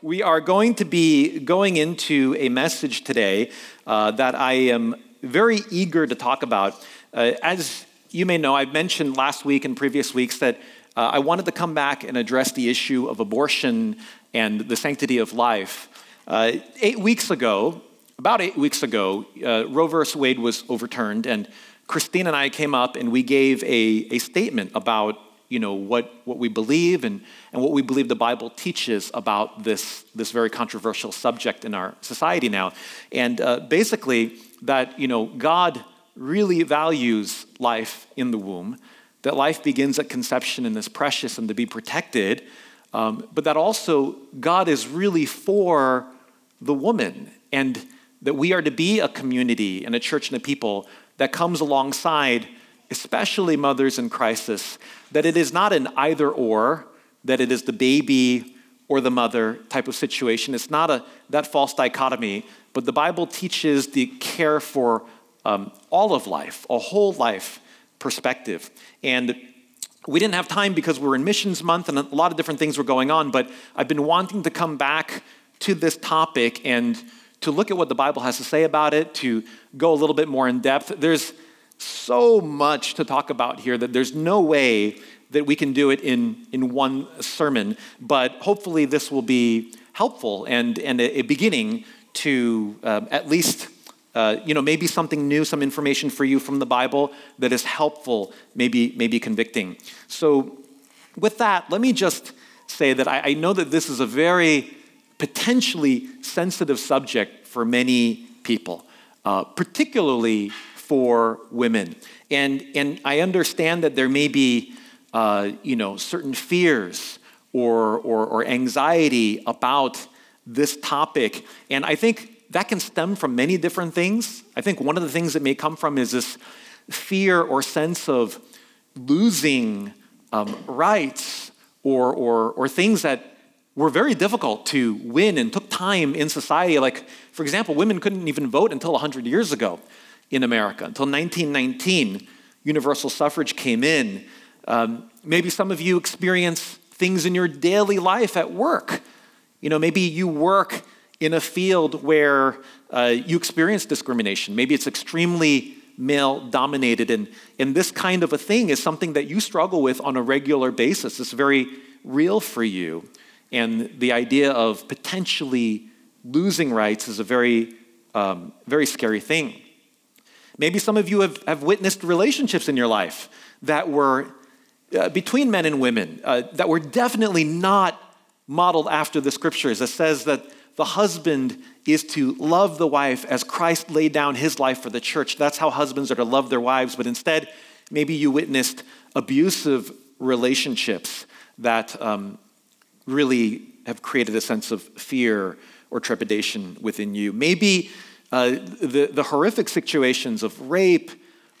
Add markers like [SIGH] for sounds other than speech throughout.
We are going to be going into a message today uh, that I am very eager to talk about. Uh, as you may know, I mentioned last week and previous weeks that uh, I wanted to come back and address the issue of abortion and the sanctity of life. Uh, eight weeks ago, about eight weeks ago, uh, Roe v. Wade was overturned, and Christine and I came up and we gave a, a statement about you know, what, what we believe and, and what we believe the Bible teaches about this, this very controversial subject in our society now. And uh, basically, that, you know, God really values life in the womb, that life begins at conception and is precious and to be protected, um, but that also God is really for the woman and that we are to be a community and a church and a people that comes alongside especially mothers in crisis, that it is not an either or, that it is the baby or the mother type of situation. It's not a, that false dichotomy, but the Bible teaches the care for um, all of life, a whole life perspective. And we didn't have time because we're in missions month and a lot of different things were going on, but I've been wanting to come back to this topic and to look at what the Bible has to say about it, to go a little bit more in depth. There's so much to talk about here that there's no way that we can do it in, in one sermon, but hopefully this will be helpful and, and a, a beginning to uh, at least uh, you know maybe something new some information for you from the bible that is helpful maybe maybe convicting. So with that let me just say that i, I know that this is a very potentially sensitive subject for many people uh, particularly for women. And, and I understand that there may be, uh, you know, certain fears or, or, or anxiety about this topic. And I think that can stem from many different things. I think one of the things that may come from is this fear or sense of losing um, rights or, or, or things that were very difficult to win and took time in society. Like, for example, women couldn't even vote until 100 years ago in America. Until 1919, universal suffrage came in. Um, maybe some of you experience things in your daily life at work. You know, maybe you work in a field where uh, you experience discrimination. Maybe it's extremely male dominated, and, and this kind of a thing is something that you struggle with on a regular basis. It's very real for you. And the idea of potentially losing rights is a very, um, very scary thing. Maybe some of you have, have witnessed relationships in your life that were uh, between men and women uh, that were definitely not modeled after the scriptures. It says that the husband is to love the wife as Christ laid down his life for the church. That's how husbands are to love their wives. But instead, maybe you witnessed abusive relationships that um, really have created a sense of fear or trepidation within you. Maybe uh, the, the horrific situations of rape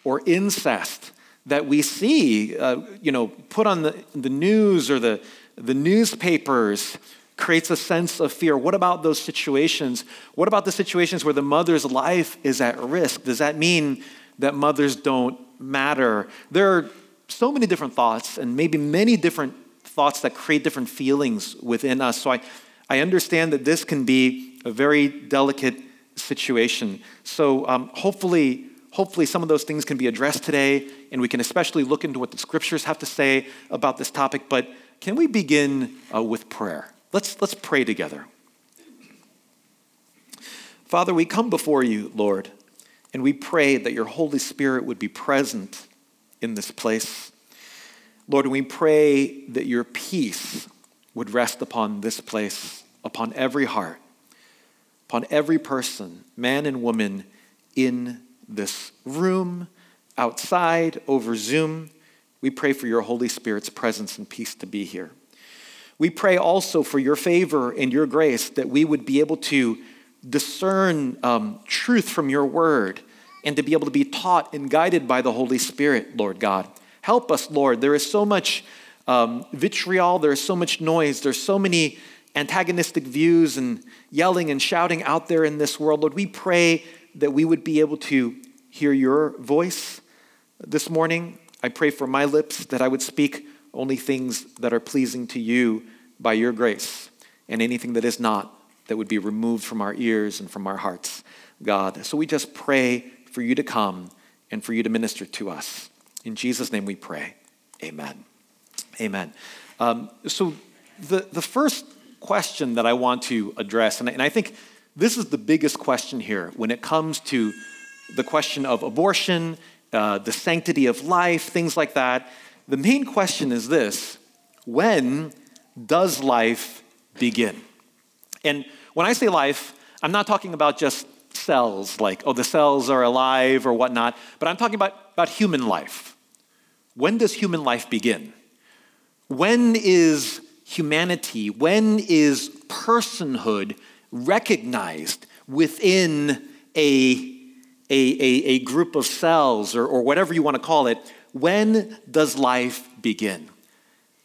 or incest that we see, uh, you know, put on the, the news or the, the newspapers creates a sense of fear. What about those situations? What about the situations where the mother's life is at risk? Does that mean that mothers don't matter? There are so many different thoughts and maybe many different thoughts that create different feelings within us. So I, I understand that this can be a very delicate situation. So um, hopefully, hopefully some of those things can be addressed today, and we can especially look into what the scriptures have to say about this topic. But can we begin uh, with prayer? Let's, let's pray together. Father, we come before you, Lord, and we pray that your Holy Spirit would be present in this place. Lord, we pray that your peace would rest upon this place, upon every heart upon every person, man and woman, in this room, outside, over Zoom. We pray for your Holy Spirit's presence and peace to be here. We pray also for your favor and your grace that we would be able to discern um, truth from your word and to be able to be taught and guided by the Holy Spirit, Lord God. Help us, Lord. There is so much um, vitriol, there is so much noise, there's so many antagonistic views and yelling and shouting out there in this world. Lord, we pray that we would be able to hear your voice this morning. I pray for my lips that I would speak only things that are pleasing to you by your grace. and anything that is not that would be removed from our ears and from our hearts, God. So we just pray for you to come and for you to minister to us. In Jesus' name we pray. Amen. Amen. Um, so the, the first question that I want to address, and, I think this is the biggest question here when it comes to the question of abortion, uh, the sanctity of life, things like that. The main question is this when does life begin? And when I say life, I'm not talking about just cells, like, oh, the cells are alive or whatnot, but I'm talking about, about human life. When does human life begin? When is humanity, when is personhood recognized within a, a, a, a group of cells or, or whatever you want to call it? When does life begin?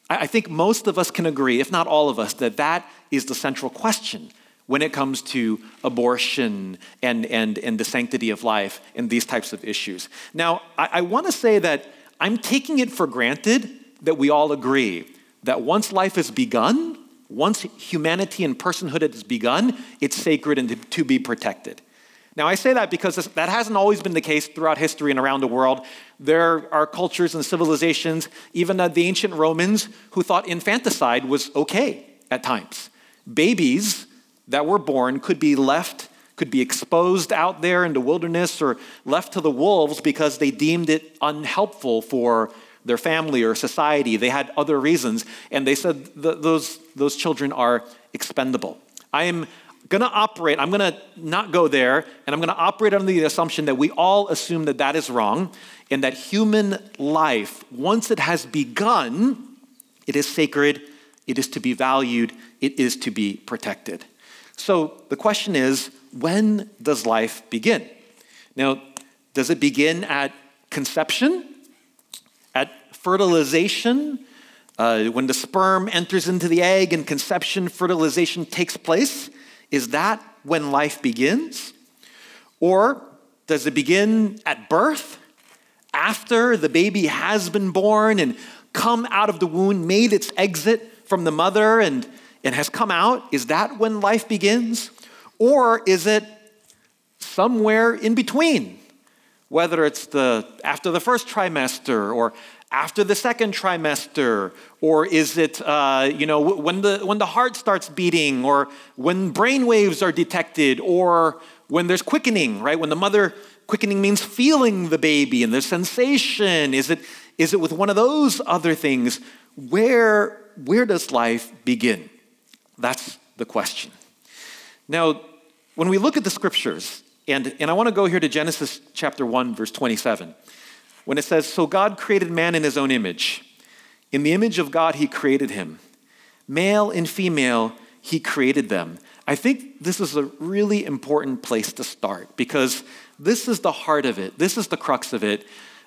I think most of us can agree, if not all of us, that that is the central question when it comes to abortion and, and, and the sanctity of life and these types of issues. Now, I, I want to say that I'm taking it for granted that we all agree that once life has begun, once humanity and personhood has begun, it's sacred and to be protected. Now, I say that because that hasn't always been the case throughout history and around the world. There are cultures and civilizations, even the ancient Romans, who thought infanticide was okay at times. Babies that were born could be left, could be exposed out there in the wilderness or left to the wolves because they deemed it unhelpful for their family or society. They had other reasons, and they said those, those children are expendable. I am going to operate, I'm going to not go there, and I'm going to operate under the assumption that we all assume that that is wrong, and that human life, once it has begun, it is sacred, it is to be valued, it is to be protected. So the question is when does life begin? Now, does it begin at conception? At fertilization? Uh, when the sperm enters into the egg and conception, fertilization takes place? Is that when life begins? Or does it begin at birth? After the baby has been born and come out of the womb, made its exit from the mother and and has come out, is that when life begins? Or is it somewhere in between? Whether it's the after the first trimester or after the second trimester, or is it uh, you know when the when the heart starts beating, or when brain waves are detected, or when there's quickening, right? When the mother quickening means feeling the baby and the sensation. Is it is it with one of those other things? Where where does life begin? That's the question. Now, when we look at the scriptures, and, and I want to go here to Genesis chapter 1, verse 27, when it says, So God created man in his own image. In the image of God, he created him. Male and female, he created them. I think this is a really important place to start because this is the heart of it, this is the crux of it.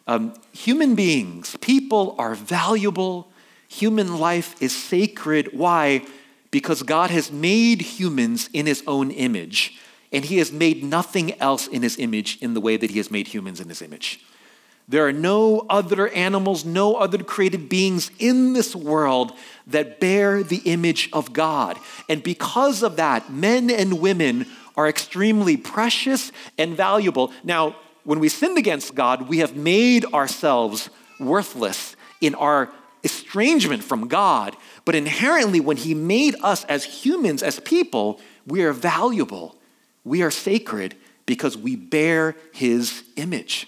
Um, human beings, people are valuable. Human life is sacred. Why? because God has made humans in his own image, and he has made nothing else in his image in the way that he has made humans in his image. There are no other animals, no other created beings in this world that bear the image of God. And because of that, men and women are extremely precious and valuable. Now, when we sinned against God, we have made ourselves worthless in our estrangement from God. But inherently, when He made us as humans, as people, we are valuable. We are sacred because we bear His image.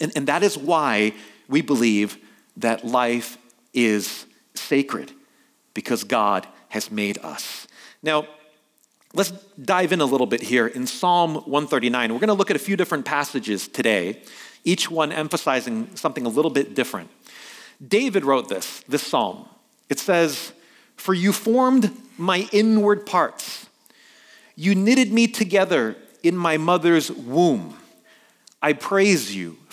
And, and that is why we believe that life is sacred, because God has made us. Now, let's dive in a little bit here in Psalm 139. We're going to look at a few different passages today, each one emphasizing something a little bit different. David wrote this, this psalm. It says, For you formed my inward parts. You knitted me together in my mother's womb. I praise you,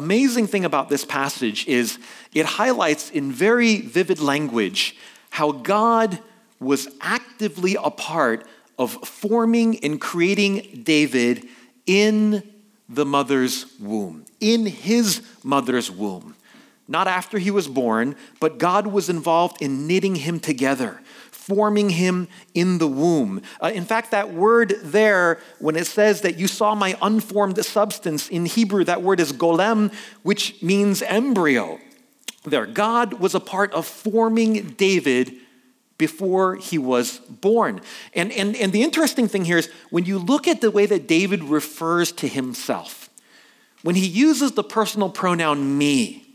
amazing thing about this passage is it highlights in very vivid language how God was actively a part of forming and creating David in the mother's womb, in his mother's womb. Not after he was born, but God was involved in knitting him together, forming him in the womb. Uh, in fact, that word there, when it says that you saw my unformed substance, in Hebrew, that word is golem, which means embryo. There, God was a part of forming David before he was born. And, and, and the interesting thing here is when you look at the way that David refers to himself, when he uses the personal pronoun me,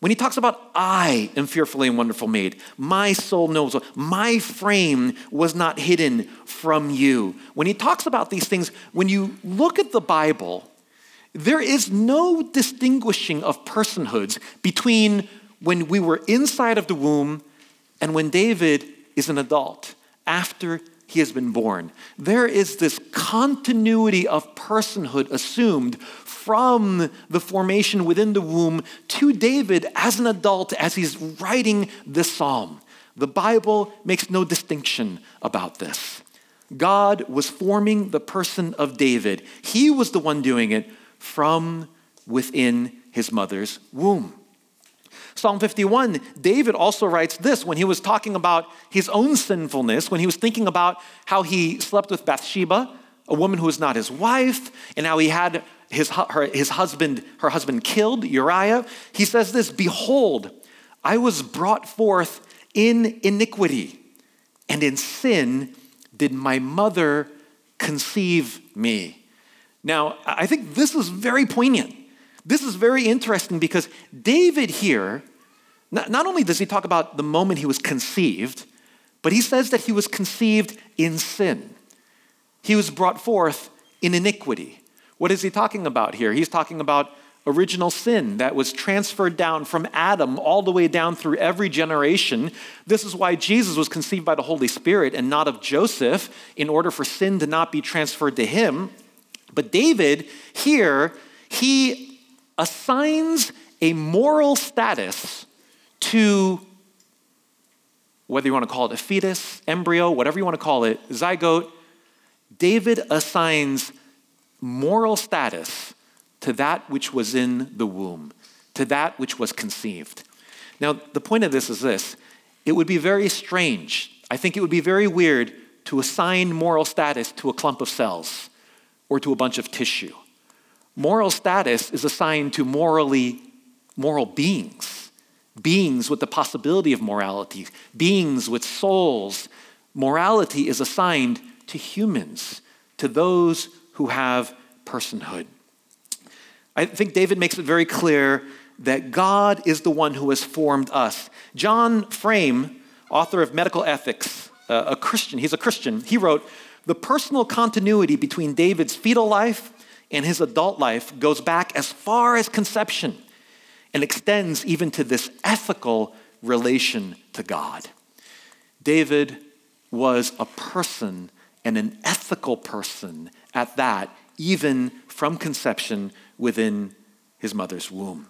when he talks about, I am fearfully and wonderful made, my soul knows, my frame was not hidden from you. When he talks about these things, when you look at the Bible, there is no distinguishing of personhoods between when we were inside of the womb and when David is an adult, after he has been born, there is this continuity of personhood assumed from the formation within the womb to David as an adult as he's writing this psalm. The Bible makes no distinction about this. God was forming the person of David, he was the one doing it from within his mother's womb. Psalm 51, David also writes this when he was talking about his own sinfulness, when he was thinking about how he slept with Bathsheba, a woman who was not his wife, and how he had his, her, his husband, her husband killed, Uriah. He says this Behold, I was brought forth in iniquity, and in sin did my mother conceive me. Now, I think this is very poignant. This is very interesting because David here, not, not only does he talk about the moment he was conceived, but he says that he was conceived in sin. He was brought forth in iniquity. What is he talking about here? He's talking about original sin that was transferred down from Adam all the way down through every generation. This is why Jesus was conceived by the Holy Spirit and not of Joseph, in order for sin to not be transferred to him. But David here, he assigns a moral status to whether you want to call it a fetus, embryo, whatever you want to call it, zygote, David assigns moral status to that which was in the womb, to that which was conceived. Now, the point of this is this it would be very strange. I think it would be very weird to assign moral status to a clump of cells or to a bunch of tissue. Moral status is assigned to morally moral beings, beings with the possibility of morality, beings with souls. Morality is assigned to humans, to those who have personhood. I think David makes it very clear that God is the one who has formed us. John Frame, author of Medical Ethics, uh, a Christian, he's a Christian, he wrote, The personal continuity between David's fetal life and his adult life goes back as far as conception and extends even to this ethical relation to God. David was a person and an ethical person at that, even from conception within his mother's womb.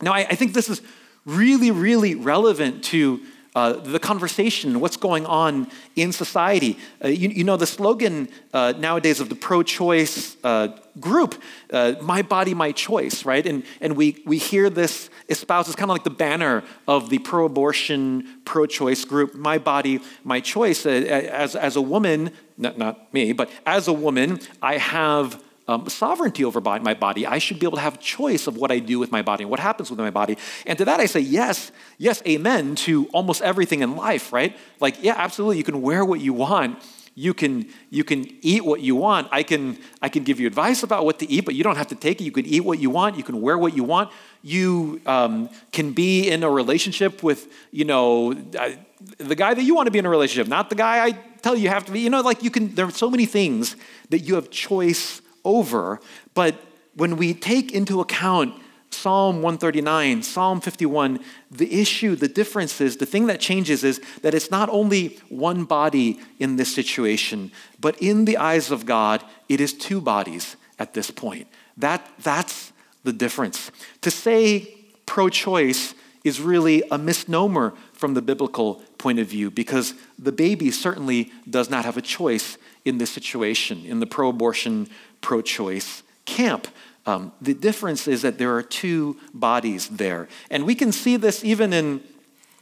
Now, I, I think this is really, really relevant to uh, the conversation, what's going on in society. Uh, you, you, know, the slogan uh, nowadays of the pro choice uh, group, uh, my body, my choice, right? And, and we, we hear this espoused as kind of like the banner of the pro abortion, pro choice group, my body, my choice. Uh, as, as a woman, not, not me, but as a woman, I have um, sovereignty over my body. I should be able to have choice of what I do with my body and what happens with my body. And to that I say, yes, yes, amen to almost everything in life, right? Like, yeah, absolutely. You can wear what you want. You can, you can eat what you want. I can, I can give you advice about what to eat, but you don't have to take it. You can eat what you want. You can wear what you want. You um, can be in a relationship with, you know, uh, the guy that you want to be in a relationship, not the guy I tell you have to be. You know, like you can, there are so many things that you have choice over. But when we take into account Psalm 139, Psalm 51, the issue, the difference is, the thing that changes is that it's not only one body in this situation, but in the eyes of God, it is two bodies at this point. That, that's the difference. To say pro choice is really a misnomer from the biblical point of view because the baby certainly does not have a choice in this situation, in the pro abortion, pro choice camp. Um, the difference is that there are two bodies there. And we can see this even in,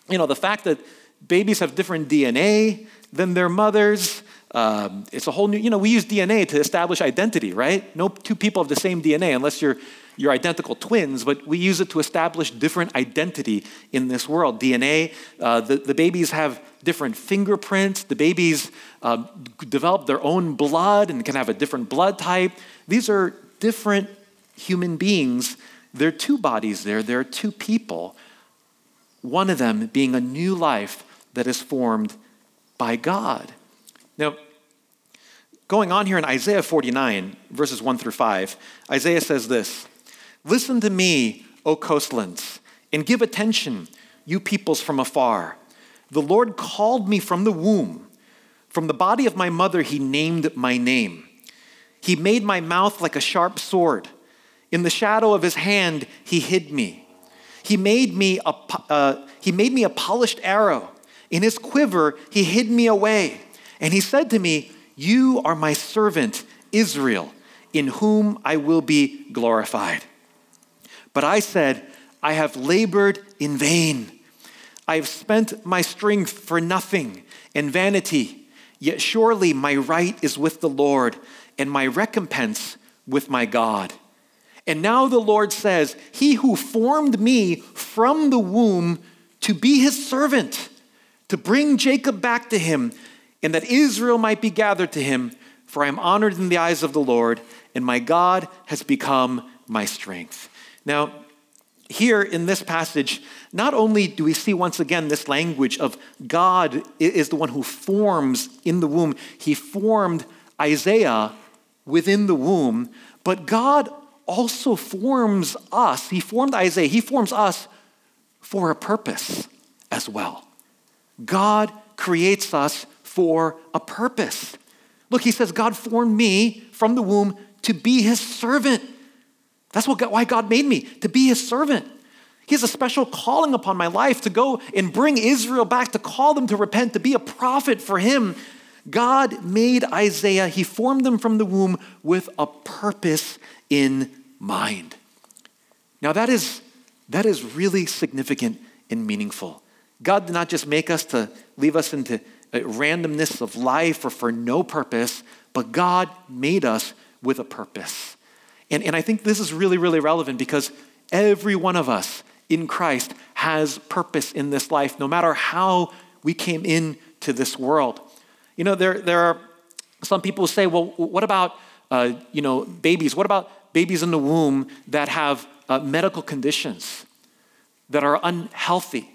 you know, the fact that babies have different DNA than their mothers. Um, it's a whole new, you know, we use DNA to establish identity, right? No two people have the same DNA unless you're, you're identical twins, but we use it to establish different identity in this world. DNA, uh, the, the babies have different fingerprints. The babies uh, develop their own blood and can have a different blood type. These are different human beings, there are two bodies there, there are two people, one of them being a new life that is formed by God. Now, going on here in Isaiah 49, verses 1 through 5, Isaiah says this Listen to me, O coastlands, and give attention, you peoples from afar. The Lord called me from the womb. From the body of my mother, he named my name. He made my mouth like a sharp sword. In the shadow of his hand, he hid me. He made me a, uh, he made me a polished arrow. In his quiver, he hid me away. And he said to me, You are my servant, Israel, in whom I will be glorified. But I said, I have labored in vain. I have spent my strength for nothing and vanity. Yet surely my right is with the Lord, and my recompense with my God. And now the Lord says, He who formed me from the womb to be his servant, to bring Jacob back to him, and that Israel might be gathered to him. For I am honored in the eyes of the Lord, and my God has become my strength. Now, here in this passage, not only do we see once again this language of God is the one who forms in the womb, he formed Isaiah within the womb, but God also forms us. He formed Isaiah, he forms us for a purpose as well. God creates us for a purpose. Look, he says, God formed me from the womb to be his servant. That's what why God made me, to be his servant. He has a special calling upon my life to go and bring Israel back, to call them to repent, to be a prophet for him. God made Isaiah, he formed them from the womb with a purpose in mind. Now, that is, that is really significant and meaningful. God did not just make us to leave us into randomness of life or for no purpose, but God made us with a purpose. And, and I think this is really, really relevant because every one of us in Christ has purpose in this life, no matter how we came into this world. You know, there, there are some people who say, well, what about, uh, you know, babies? What about babies in the womb that have uh, medical conditions that are unhealthy.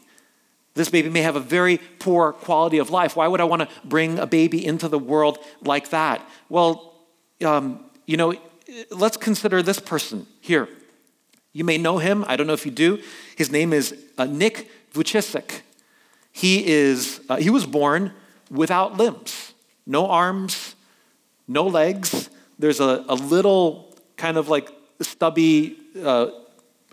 This baby may have a very poor quality of life. Why would I want to bring a baby into the world like that? Well, um, you know, let's consider this person here. You may know him. I don't know if you do. His name is uh, Nick Vujicic. He is. Uh, he was born without limbs, no arms, no legs. There's a, a little kind of like stubby uh,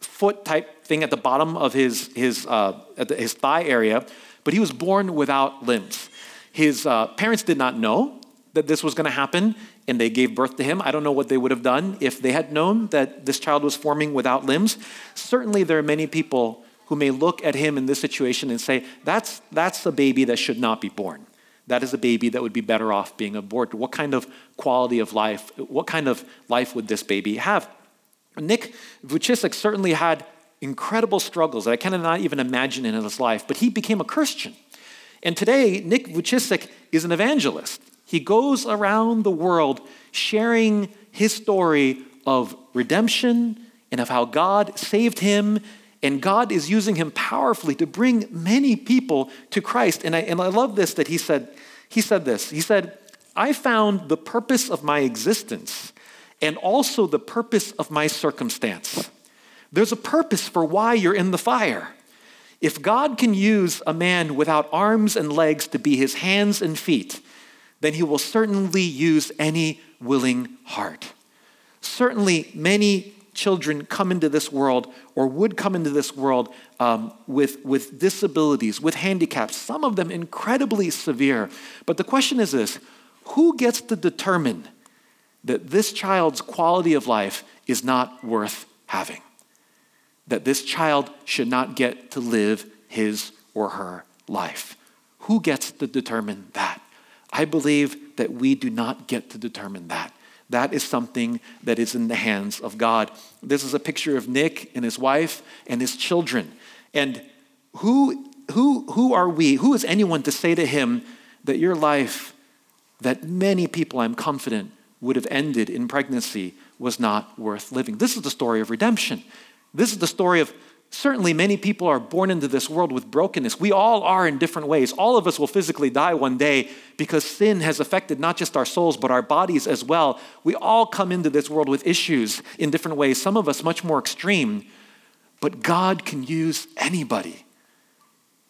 foot type thing at the bottom of his, his, uh, the, his thigh area, but he was born without limbs. His uh, parents did not know that this was going to happen, and they gave birth to him. I don't know what they would have done if they had known that this child was forming without limbs. Certainly, there are many people who may look at him in this situation and say, that's, that's a baby that should not be born that is a baby that would be better off being aborted. What kind of quality of life, what kind of life would this baby have? Nick Vujicic certainly had incredible struggles that I cannot even imagine in his life, but he became a Christian. And today, Nick Vujicic is an evangelist. He goes around the world sharing his story of redemption and of how God saved him and God is using him powerfully to bring many people to Christ. And I, and I love this that he said, he said this. He said, I found the purpose of my existence and also the purpose of my circumstance. There's a purpose for why you're in the fire. If God can use a man without arms and legs to be his hands and feet, then he will certainly use any willing heart. Certainly, many children come into this world or would come into this world um, with, with disabilities, with handicaps, some of them incredibly severe. But the question is this who gets to determine that this child's quality of life is not worth having? That this child should not get to live his or her life? Who gets to determine that? I believe that we do not get to determine that. That is something that is in the hands of God. This is a picture of Nick and his wife and his children. And who, who, who are we? Who is anyone to say to him that your life, that many people, I'm confident, would have ended in pregnancy, was not worth living? This is the story of redemption. This is the story of Certainly, many people are born into this world with brokenness. We all are in different ways. All of us will physically die one day because sin has affected not just our souls, but our bodies as well. We all come into this world with issues in different ways, some of us much more extreme. But God can use anybody.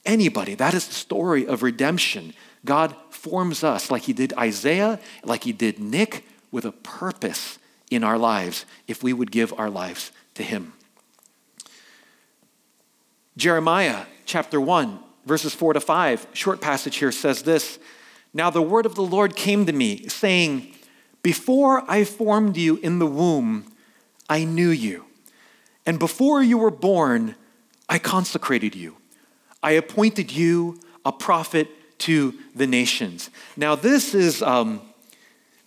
Anybody. That is the story of redemption. God forms us like He did Isaiah, like He did Nick, with a purpose in our lives if we would give our lives to Him. Jeremiah chapter 1, verses 4 to 5, short passage here says this Now the word of the Lord came to me, saying, Before I formed you in the womb, I knew you. And before you were born, I consecrated you. I appointed you a prophet to the nations. Now, this is, um,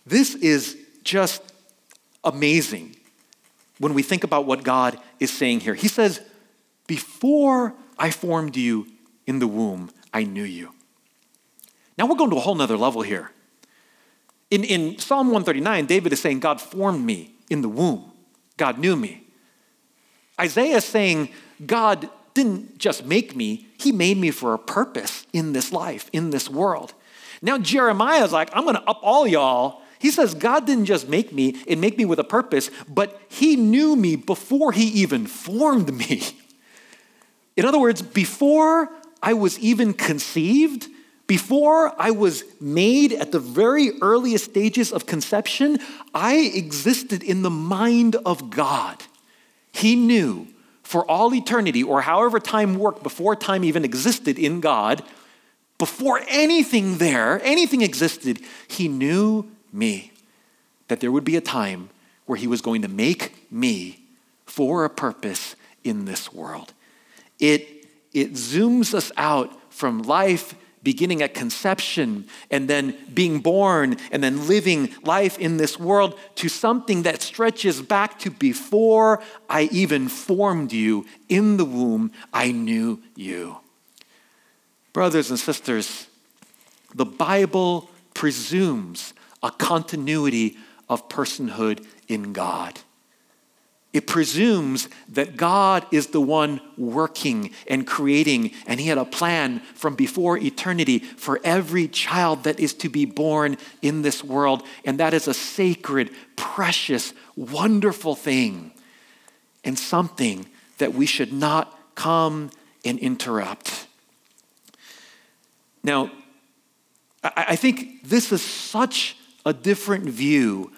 this is just amazing when we think about what God is saying here. He says, before I formed you in the womb, I knew you. Now we're going to a whole nother level here. In, in Psalm 139, David is saying, God formed me in the womb. God knew me. Isaiah is saying, God didn't just make me, He made me for a purpose in this life, in this world. Now Jeremiah is like, I'm going to up all y'all. He says, God didn't just make me and make me with a purpose, but He knew me before He even formed me. [LAUGHS] In other words, before I was even conceived, before I was made at the very earliest stages of conception, I existed in the mind of God. He knew for all eternity, or however time worked before time even existed in God, before anything there, anything existed, He knew me. That there would be a time where He was going to make me for a purpose in this world. It, it zooms us out from life beginning at conception and then being born and then living life in this world to something that stretches back to before I even formed you in the womb, I knew you. Brothers and sisters, the Bible presumes a continuity of personhood in God. It presumes that God is the one working and creating, and He had a plan from before eternity for every child that is to be born in this world. And that is a sacred, precious, wonderful thing, and something that we should not come and interrupt. Now, I think this is such a different view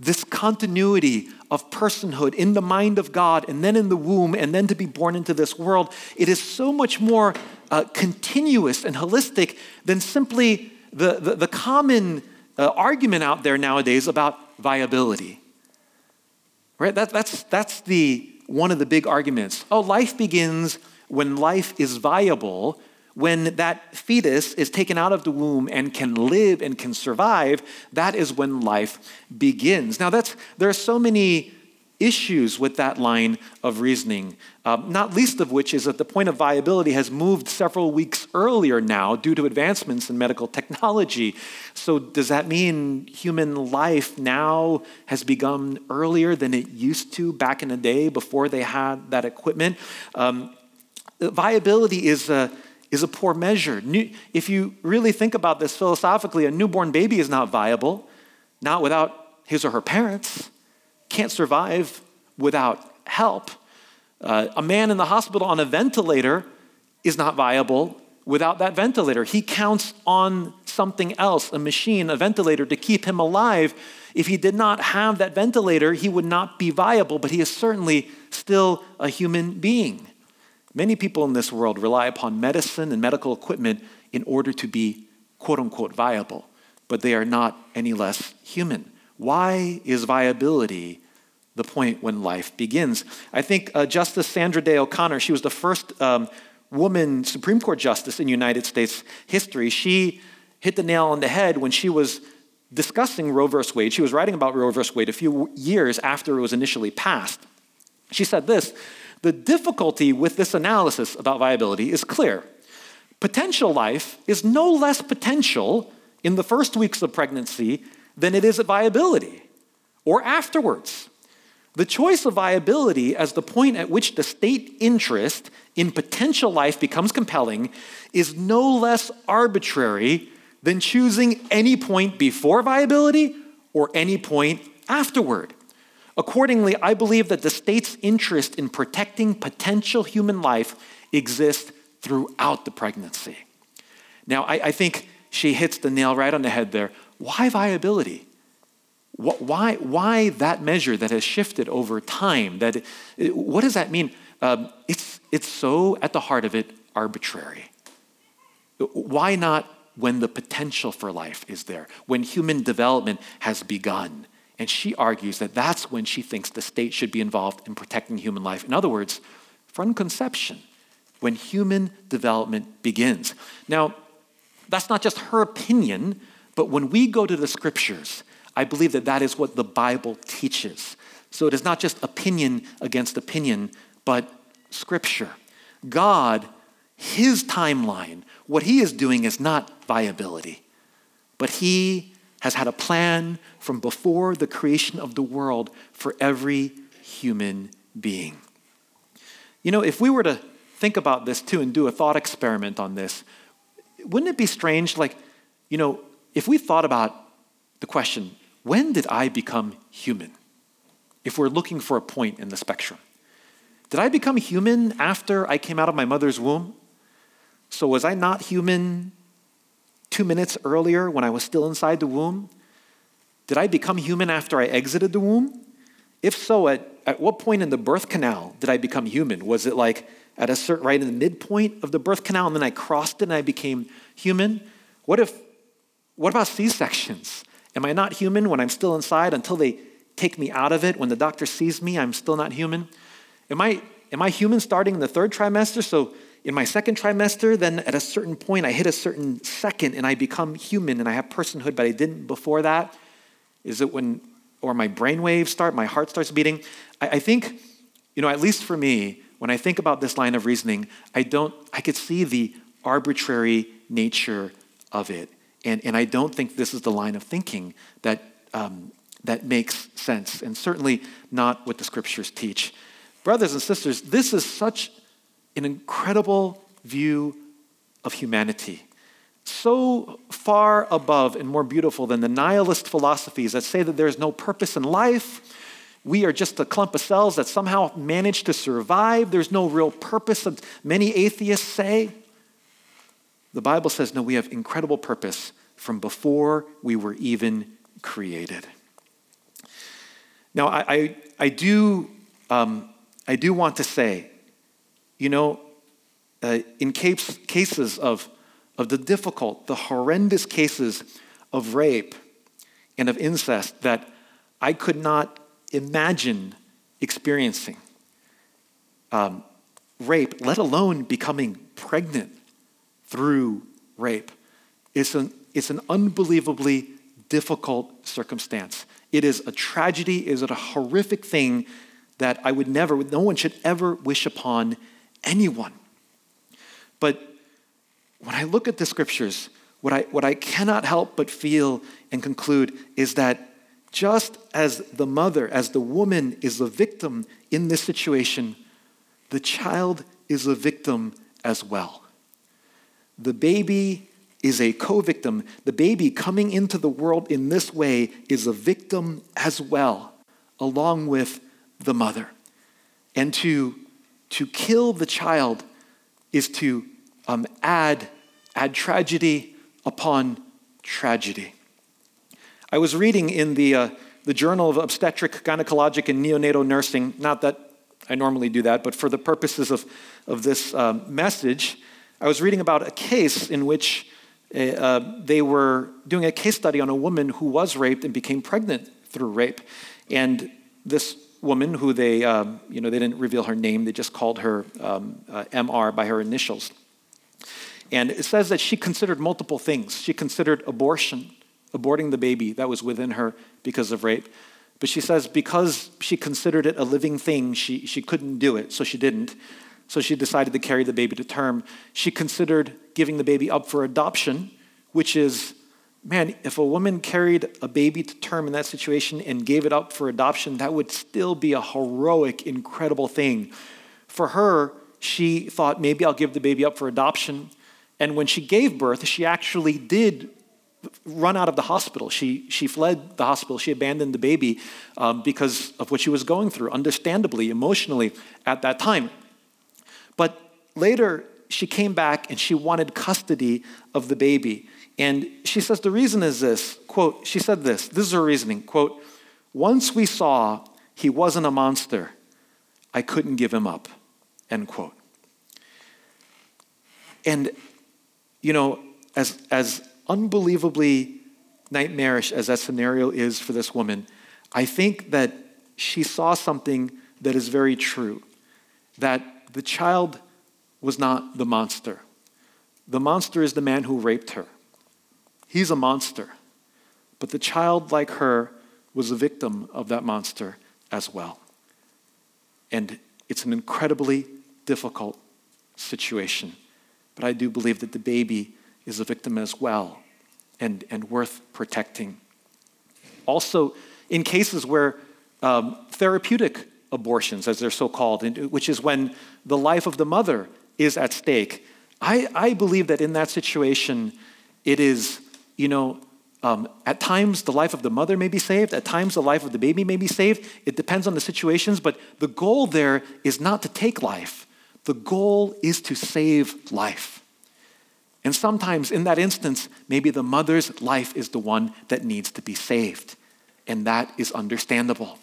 this continuity of personhood in the mind of God and then in the womb and then to be born into this world, it is so much more uh, continuous and holistic than simply the, the, the common uh, argument out there nowadays about viability. Right? That, that's, that's the, one of the big arguments. Oh, life begins when life is viable when that fetus is taken out of the womb and can live and can survive, that is when life begins. Now, that's, there are so many issues with that line of reasoning, uh, not least of which is that the point of viability has moved several weeks earlier now due to advancements in medical technology. So, does that mean human life now has begun earlier than it used to back in the day before they had that equipment? Um, viability is a is a poor measure. If you really think about this philosophically, a newborn baby is not viable, not without his or her parents, can't survive without help. Uh, a man in the hospital on a ventilator is not viable without that ventilator. He counts on something else, a machine, a ventilator, to keep him alive. If he did not have that ventilator, he would not be viable, but he is certainly still a human being. Many people in this world rely upon medicine and medical equipment in order to be quote unquote viable, but they are not any less human. Why is viability the point when life begins? I think uh, Justice Sandra Day O'Connor, she was the first um, woman Supreme Court justice in United States history. She hit the nail on the head when she was discussing Roe v. Wade. She was writing about Roe v. Wade a few years after it was initially passed. She said this The difficulty with this analysis about viability is clear. Potential life is no less potential in the first weeks of pregnancy than it is at viability or afterwards. The choice of viability as the point at which the state interest in potential life becomes compelling is no less arbitrary than choosing any point before viability or any point afterward. Accordingly, I believe that the state's interest in protecting potential human life exists throughout the pregnancy. Now, I, I think she hits the nail right on the head there. Why viability? Why, why that measure that has shifted over time? That, what does that mean? Um, it's, it's so, at the heart of it, arbitrary. Why not when the potential for life is there, when human development has begun? And she argues that that's when she thinks the state should be involved in protecting human life. In other words, from conception, when human development begins. Now, that's not just her opinion, but when we go to the scriptures, I believe that that is what the Bible teaches. So it is not just opinion against opinion, but scripture. God, his timeline, what he is doing is not viability, but he has had a plan from before the creation of the world for every human being. You know, if we were to think about this too and do a thought experiment on this, wouldn't it be strange? Like, you know, if we thought about the question, when did I become human? If we're looking for a point in the spectrum, did I become human after I came out of my mother's womb? So, was I not human two minutes earlier when I was still inside the womb? Did I become human after I exited the womb? If so, at, at what point in the birth canal did I become human? Was it like at a certain right in the midpoint of the birth canal and then I crossed it and I became human? What if what about C-sections? Am I not human when I'm still inside until they take me out of it? When the doctor sees me, I'm still not human? Am I, am I human starting in the third trimester? So in my second trimester, then at a certain point, I hit a certain second and I become human and I have personhood, but I didn't before that? Is it when, or my brain waves start, my heart starts beating? I, I think, you know, at least for me, when I think about this line of reasoning, I don't, I could see the arbitrary nature of it. And, and I don't think this is the line of thinking that, um, that makes sense, and certainly not what the scriptures teach. Brothers and sisters, this is such an incredible view of humanity. So far above and more beautiful than the nihilist philosophies that say that there's no purpose in life. We are just a clump of cells that somehow manage to survive. There's no real purpose, many atheists say. The Bible says, no, we have incredible purpose from before we were even created. Now, I, I, I do, um, I do want to say, you know, uh, in case, cases of, of the difficult, the horrendous cases of rape and of incest that I could not imagine experiencing, um, rape, let alone becoming pregnant through rape. It's an, it's an unbelievably difficult circumstance. It is a tragedy, it is a horrific thing that I would never, no one should ever wish upon anyone. But when I look at the scriptures, what I, what I cannot help but feel and conclude is that just as the mother, as the woman is a victim in this situation, the child is a victim as well. The baby is a co victim. The baby coming into the world in this way is a victim as well, along with the mother. And to to kill the child is to um, add, add tragedy upon tragedy. I was reading in the, uh, the Journal of Obstetric, Gynecologic, and Neonatal Nursing, not that I normally do that, but for the purposes of, of this um, message, I was reading about a case in which uh, uh, they were doing a case study on a woman who was raped and became pregnant through rape. And this woman, who they, um, you know, they didn't reveal her name, they just called her um, uh, MR by her initials. And it says that she considered multiple things. She considered abortion, aborting the baby that was within her because of rape. But she says because she considered it a living thing, she, she couldn't do it, so she didn't. So she decided to carry the baby to term. She considered giving the baby up for adoption, which is, man, if a woman carried a baby to term in that situation and gave it up for adoption, that would still be a heroic, incredible thing. For her, she thought, maybe I'll give the baby up for adoption. And when she gave birth, she actually did run out of the hospital. She, she fled the hospital. She abandoned the baby um, because of what she was going through, understandably, emotionally at that time. But later, she came back and she wanted custody of the baby. And she says the reason is this quote, she said this, this is her reasoning, quote, once we saw he wasn't a monster, I couldn't give him up, end quote. And you know, as, as unbelievably nightmarish as that scenario is for this woman, I think that she saw something that is very true that the child was not the monster. The monster is the man who raped her. He's a monster. But the child, like her, was a victim of that monster as well. And it's an incredibly difficult situation. But I do believe that the baby is a victim as well and, and worth protecting. Also, in cases where um, therapeutic abortions, as they're so called, which is when the life of the mother is at stake, I, I believe that in that situation, it is, you know, um, at times the life of the mother may be saved, at times the life of the baby may be saved. It depends on the situations, but the goal there is not to take life, the goal is to save life. And sometimes in that instance, maybe the mother's life is the one that needs to be saved. And that is understandable.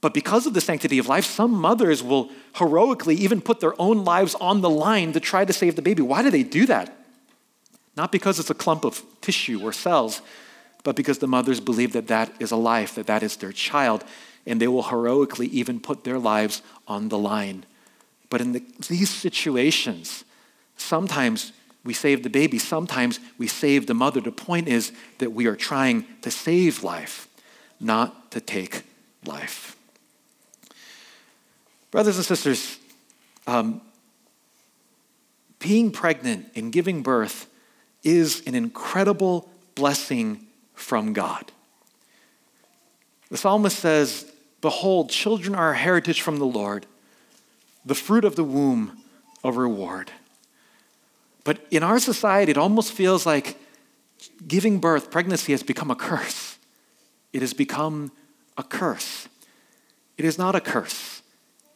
But because of the sanctity of life, some mothers will heroically even put their own lives on the line to try to save the baby. Why do they do that? Not because it's a clump of tissue or cells, but because the mothers believe that that is a life, that that is their child, and they will heroically even put their lives on the line. But in the, these situations, sometimes we save the baby, sometimes we save the mother. The point is that we are trying to save life, not to take life. Brothers and sisters, um, being pregnant and giving birth is an incredible blessing from God. The psalmist says, Behold, children are a heritage from the Lord the fruit of the womb a reward. But in our society, it almost feels like giving birth, pregnancy has become a curse. It has become a curse. It is not a curse,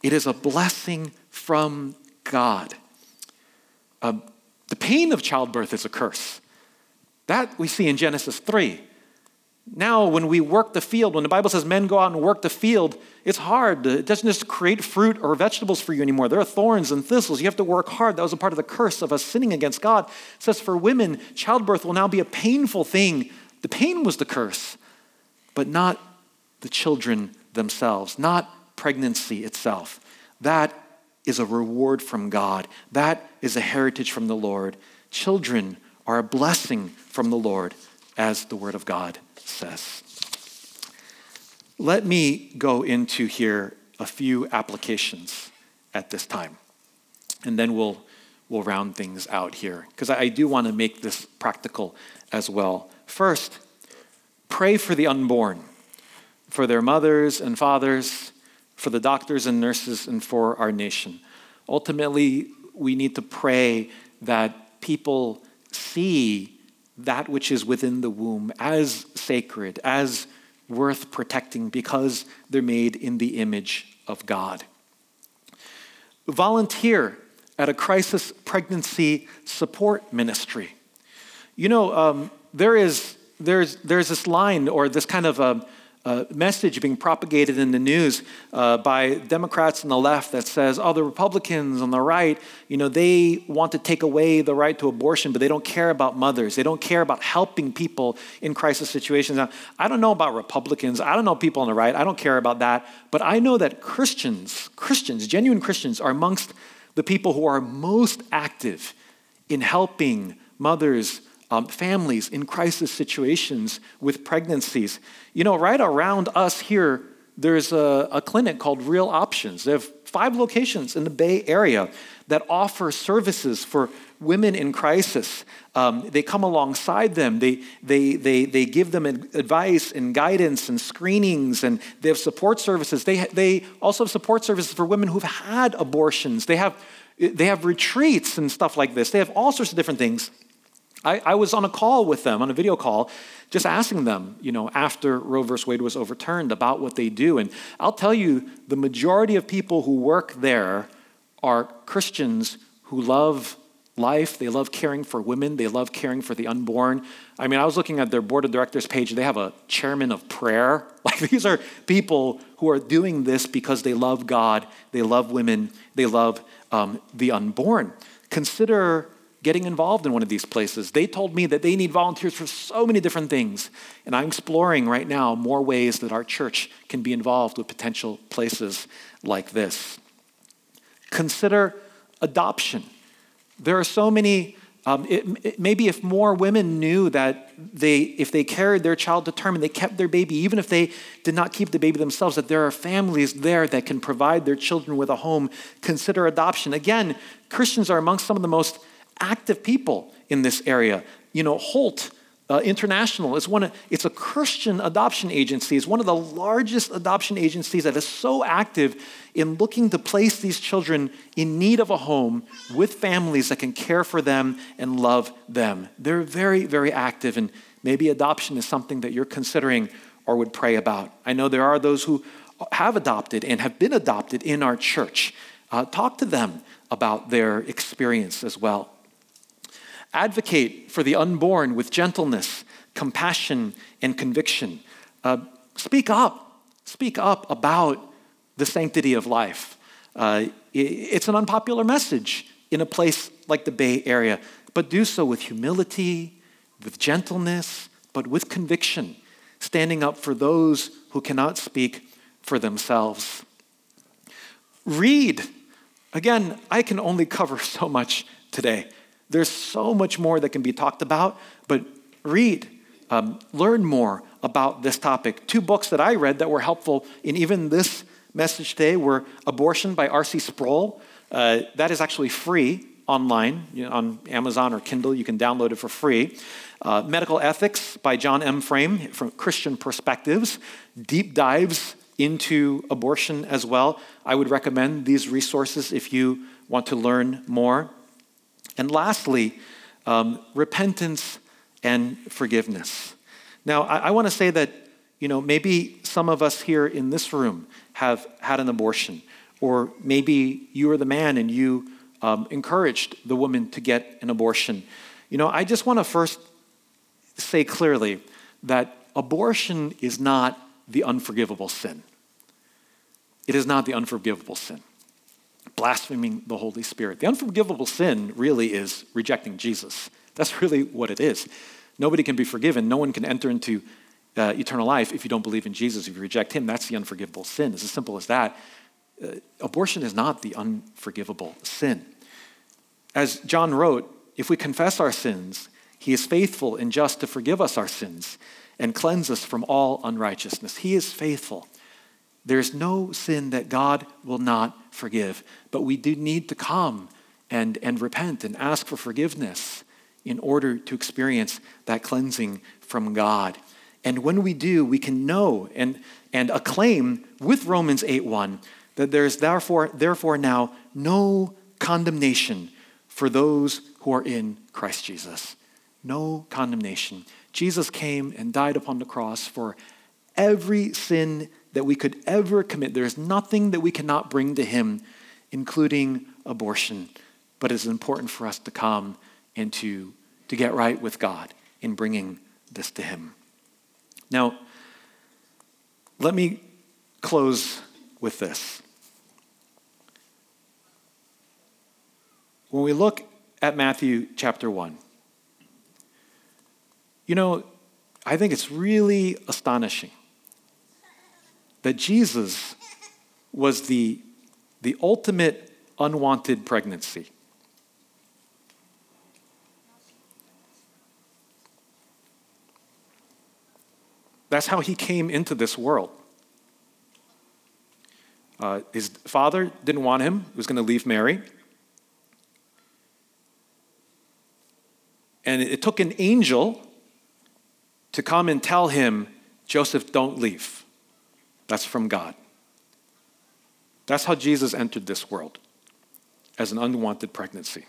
it is a blessing from God. Uh, the pain of childbirth is a curse. That we see in Genesis 3. Now, when we work the field, when the Bible says men go out and work the field, it's hard. It doesn't just create fruit or vegetables for you anymore. There are thorns and thistles. You have to work hard. That was a part of the curse of us sinning against God. It says for women, childbirth will now be a painful thing. The pain was the curse, but not the children themselves, not pregnancy itself. That is a reward from God. That is a heritage from the Lord. Children are a blessing from the Lord, as the Word of God says. Let me go into here a few applications at this time, and then we'll, we'll round things out here, because I, do want to make this practical as well. First, pray for the unborn, for their mothers and fathers, for the doctors and nurses, and for our nation. Ultimately, we need to pray that people see that which is within the womb as sacred, as worth protecting because they're made in the image of God. volunteer at a crisis pregnancy support ministry. You know, um, there is, there's, there's this line or this kind of a, a message being propagated in the news uh, by Democrats on the left that says, oh, the Republicans on the right, you know, they want to take away the right to abortion, but they don't care about mothers. They don't care about helping people in crisis situations. Now, I don't know about Republicans. I don't know people on the right. I don't care about that. But I know that Christians, Christians, genuine Christians, are amongst the people who are most active in helping mothers um, families in crisis situations with pregnancies. You know, right around us here, there's a, a clinic called Real Options. They have five locations in the Bay Area that offer services for women in crisis. Um, they come alongside them. They, they, they, they give them advice and guidance and screenings, and they have support services. They, they also have support services for women who've had abortions. They have, they have retreats and stuff like this. They have all sorts of different things. I, I, was on a call with them, on a video call, just asking them, you know, after Roe versus Wade was overturned about what they do. And I'll tell you, the majority of people who work there are Christians who love life. They love caring for women. They love caring for the unborn. I mean, I was looking at their board of directors page. They have a chairman of prayer. [LAUGHS] Like, these are people who are doing this because they love God, they love women, they love um, the unborn. Consider getting involved in one of these places. They told me that they need volunteers for so many different things. And I'm exploring right now more ways that our church can be involved with potential places like this. Consider adoption. There are so many. Um, it, it, maybe if more women knew that they, if they carried their child to term and they kept their baby, even if they did not keep the baby themselves, that there are families there that can provide their children with a home, consider adoption. Again, Christians are amongst some of the most active people in this area. You know, Holt uh, International is one of, it's a Christian adoption agency. It's one of the largest adoption agencies that is so active in looking to place these children in need of a home with families that can care for them and love them. They're very, very active, and maybe adoption is something that you're considering or would pray about. I know there are those who have adopted and have been adopted in our church. Uh, talk to them about their experience as well. Advocate for the unborn with gentleness, compassion, and conviction. Uh, speak up. Speak up about the sanctity of life. Uh, it's an unpopular message in a place like the Bay Area, but do so with humility, with gentleness, but with conviction, standing up for those who cannot speak for themselves. Read. Again, I can only cover [LAUGHS] so much today. There's so much more that can be talked about, but read, um, learn more about this topic. Two books that I read that were helpful in even this message today were Abortion by R.C. Sproul. Uh, that is actually free online you know, on Amazon or Kindle. You can download it for free. Uh, Medical Ethics by John M. Frame from Christian Perspectives. Deep dives into abortion as well. I would recommend these resources if you want to learn more. And lastly, um, repentance and forgiveness. Now, I, I want to say that, you know, maybe some of us here in this room have had an abortion, or maybe you are the man and you um, encouraged the woman to get an abortion. You know, I just want to first say clearly that abortion is not the unforgivable sin. It is not the unforgivable sin blaspheming the Holy Spirit. The unforgivable sin really is rejecting Jesus. That's really what it is. Nobody can be forgiven. No one can enter into uh, eternal life if you don't believe in Jesus. If you reject Him, that's the unforgivable sin. It's as simple as that. Uh, abortion is not the unforgivable sin. As John wrote, if we confess our sins, He is faithful and just to forgive us our sins and cleanse us from all unrighteousness. He is faithful. There's no sin that God will not forgive, but we do need to come and, and repent and ask for forgiveness in order to experience that cleansing from God. And when we do, we can know and, and acclaim with Romans 8:1 that there's therefore, therefore now no condemnation for those who are in Christ Jesus. No condemnation. Jesus came and died upon the cross for every sin that we could ever commit. There is nothing that we cannot bring to Him including abortion. But it is important for us to come and to, to get right with God in bringing this to Him. Now, let me close with this. When we look at Matthew chapter 1, you know, I think it's really astonishing that Jesus was the, the ultimate unwanted pregnancy. That's how he came into this world. Uh, his father didn't want him, he was going to leave Mary. And it took an angel to come and tell him, Joseph, don't leave. That's from God. That's how Jesus entered this world as an unwanted pregnancy.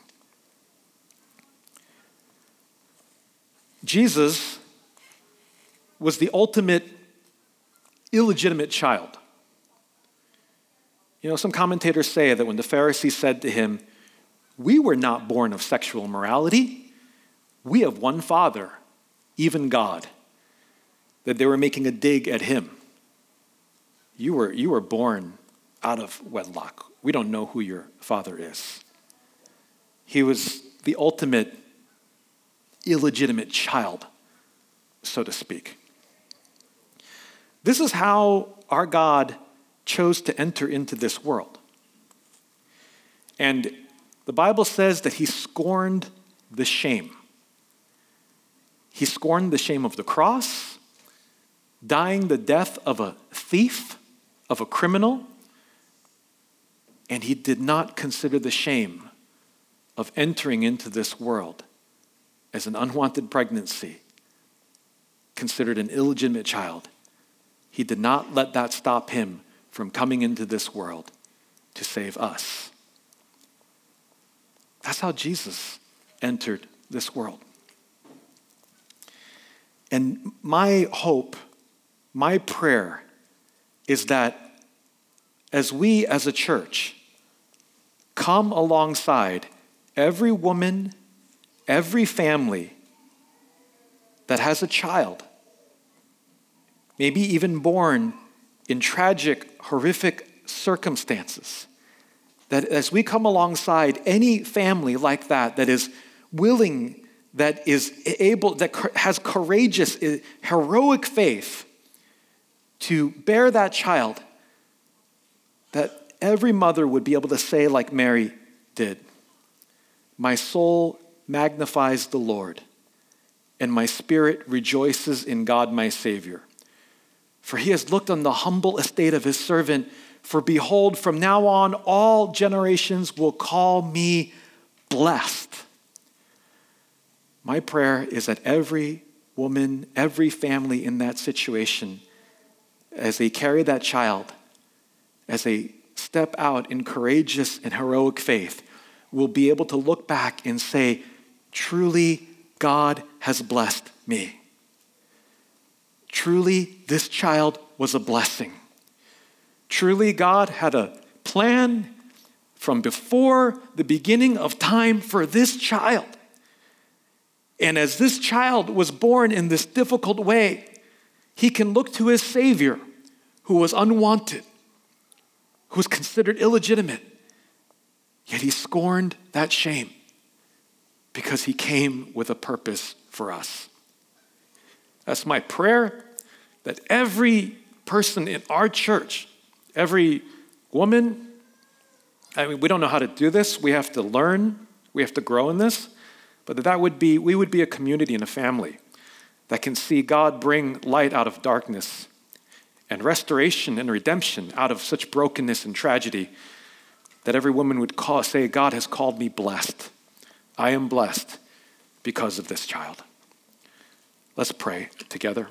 Jesus was the ultimate illegitimate child. You know, some commentators say that when the Pharisees said to him, We were not born of sexual morality, we have one Father, even God, that they were making a dig at him. You were, you were born out of wedlock. We don't know who your father is. He was the ultimate illegitimate child, so to speak. This is how our God chose to enter into this world. And the Bible says that he scorned the shame. He scorned the shame of the cross, dying the death of a thief, of a criminal, and he did not consider the shame of entering into this world as an unwanted pregnancy, considered an illegitimate child he did not let that stop him from coming into this world to save us. That's how Jesus entered this world. And my hope, my prayer is that as we as a church come alongside every woman, every family that has a child maybe even born in tragic, horrific circumstances. That as we come alongside any family like that, that is willing, that is able, that has courageous, eh, heroic faith to bear that child, that every mother would be able to say, like Mary did, My soul magnifies the Lord, and my spirit rejoices in God my Savior for he has looked on the humble estate of his servant. For behold, from now on, all generations will call me blessed. My prayer is that every woman, every family in that situation, as they carry that child, as they step out in courageous and heroic faith, will be able to look back and say, Truly, God has blessed me. Truly, this child was a blessing. Truly, God had a plan from before the beginning of time for this child. And as this child was born in this difficult way, he can look to his Savior, who was unwanted, who was considered illegitimate, yet he scorned that shame because he came with a purpose for us. That's my prayer that every person in our church, every woman, I mean, we don't know how to do this. We have to learn, we have to grow in this, but that, that would be, we would be a community and a family that can see God bring light out of darkness and restoration and redemption out of such brokenness and tragedy that every woman would call, say, God has called me blessed. I am blessed because of this child. Let's pray together.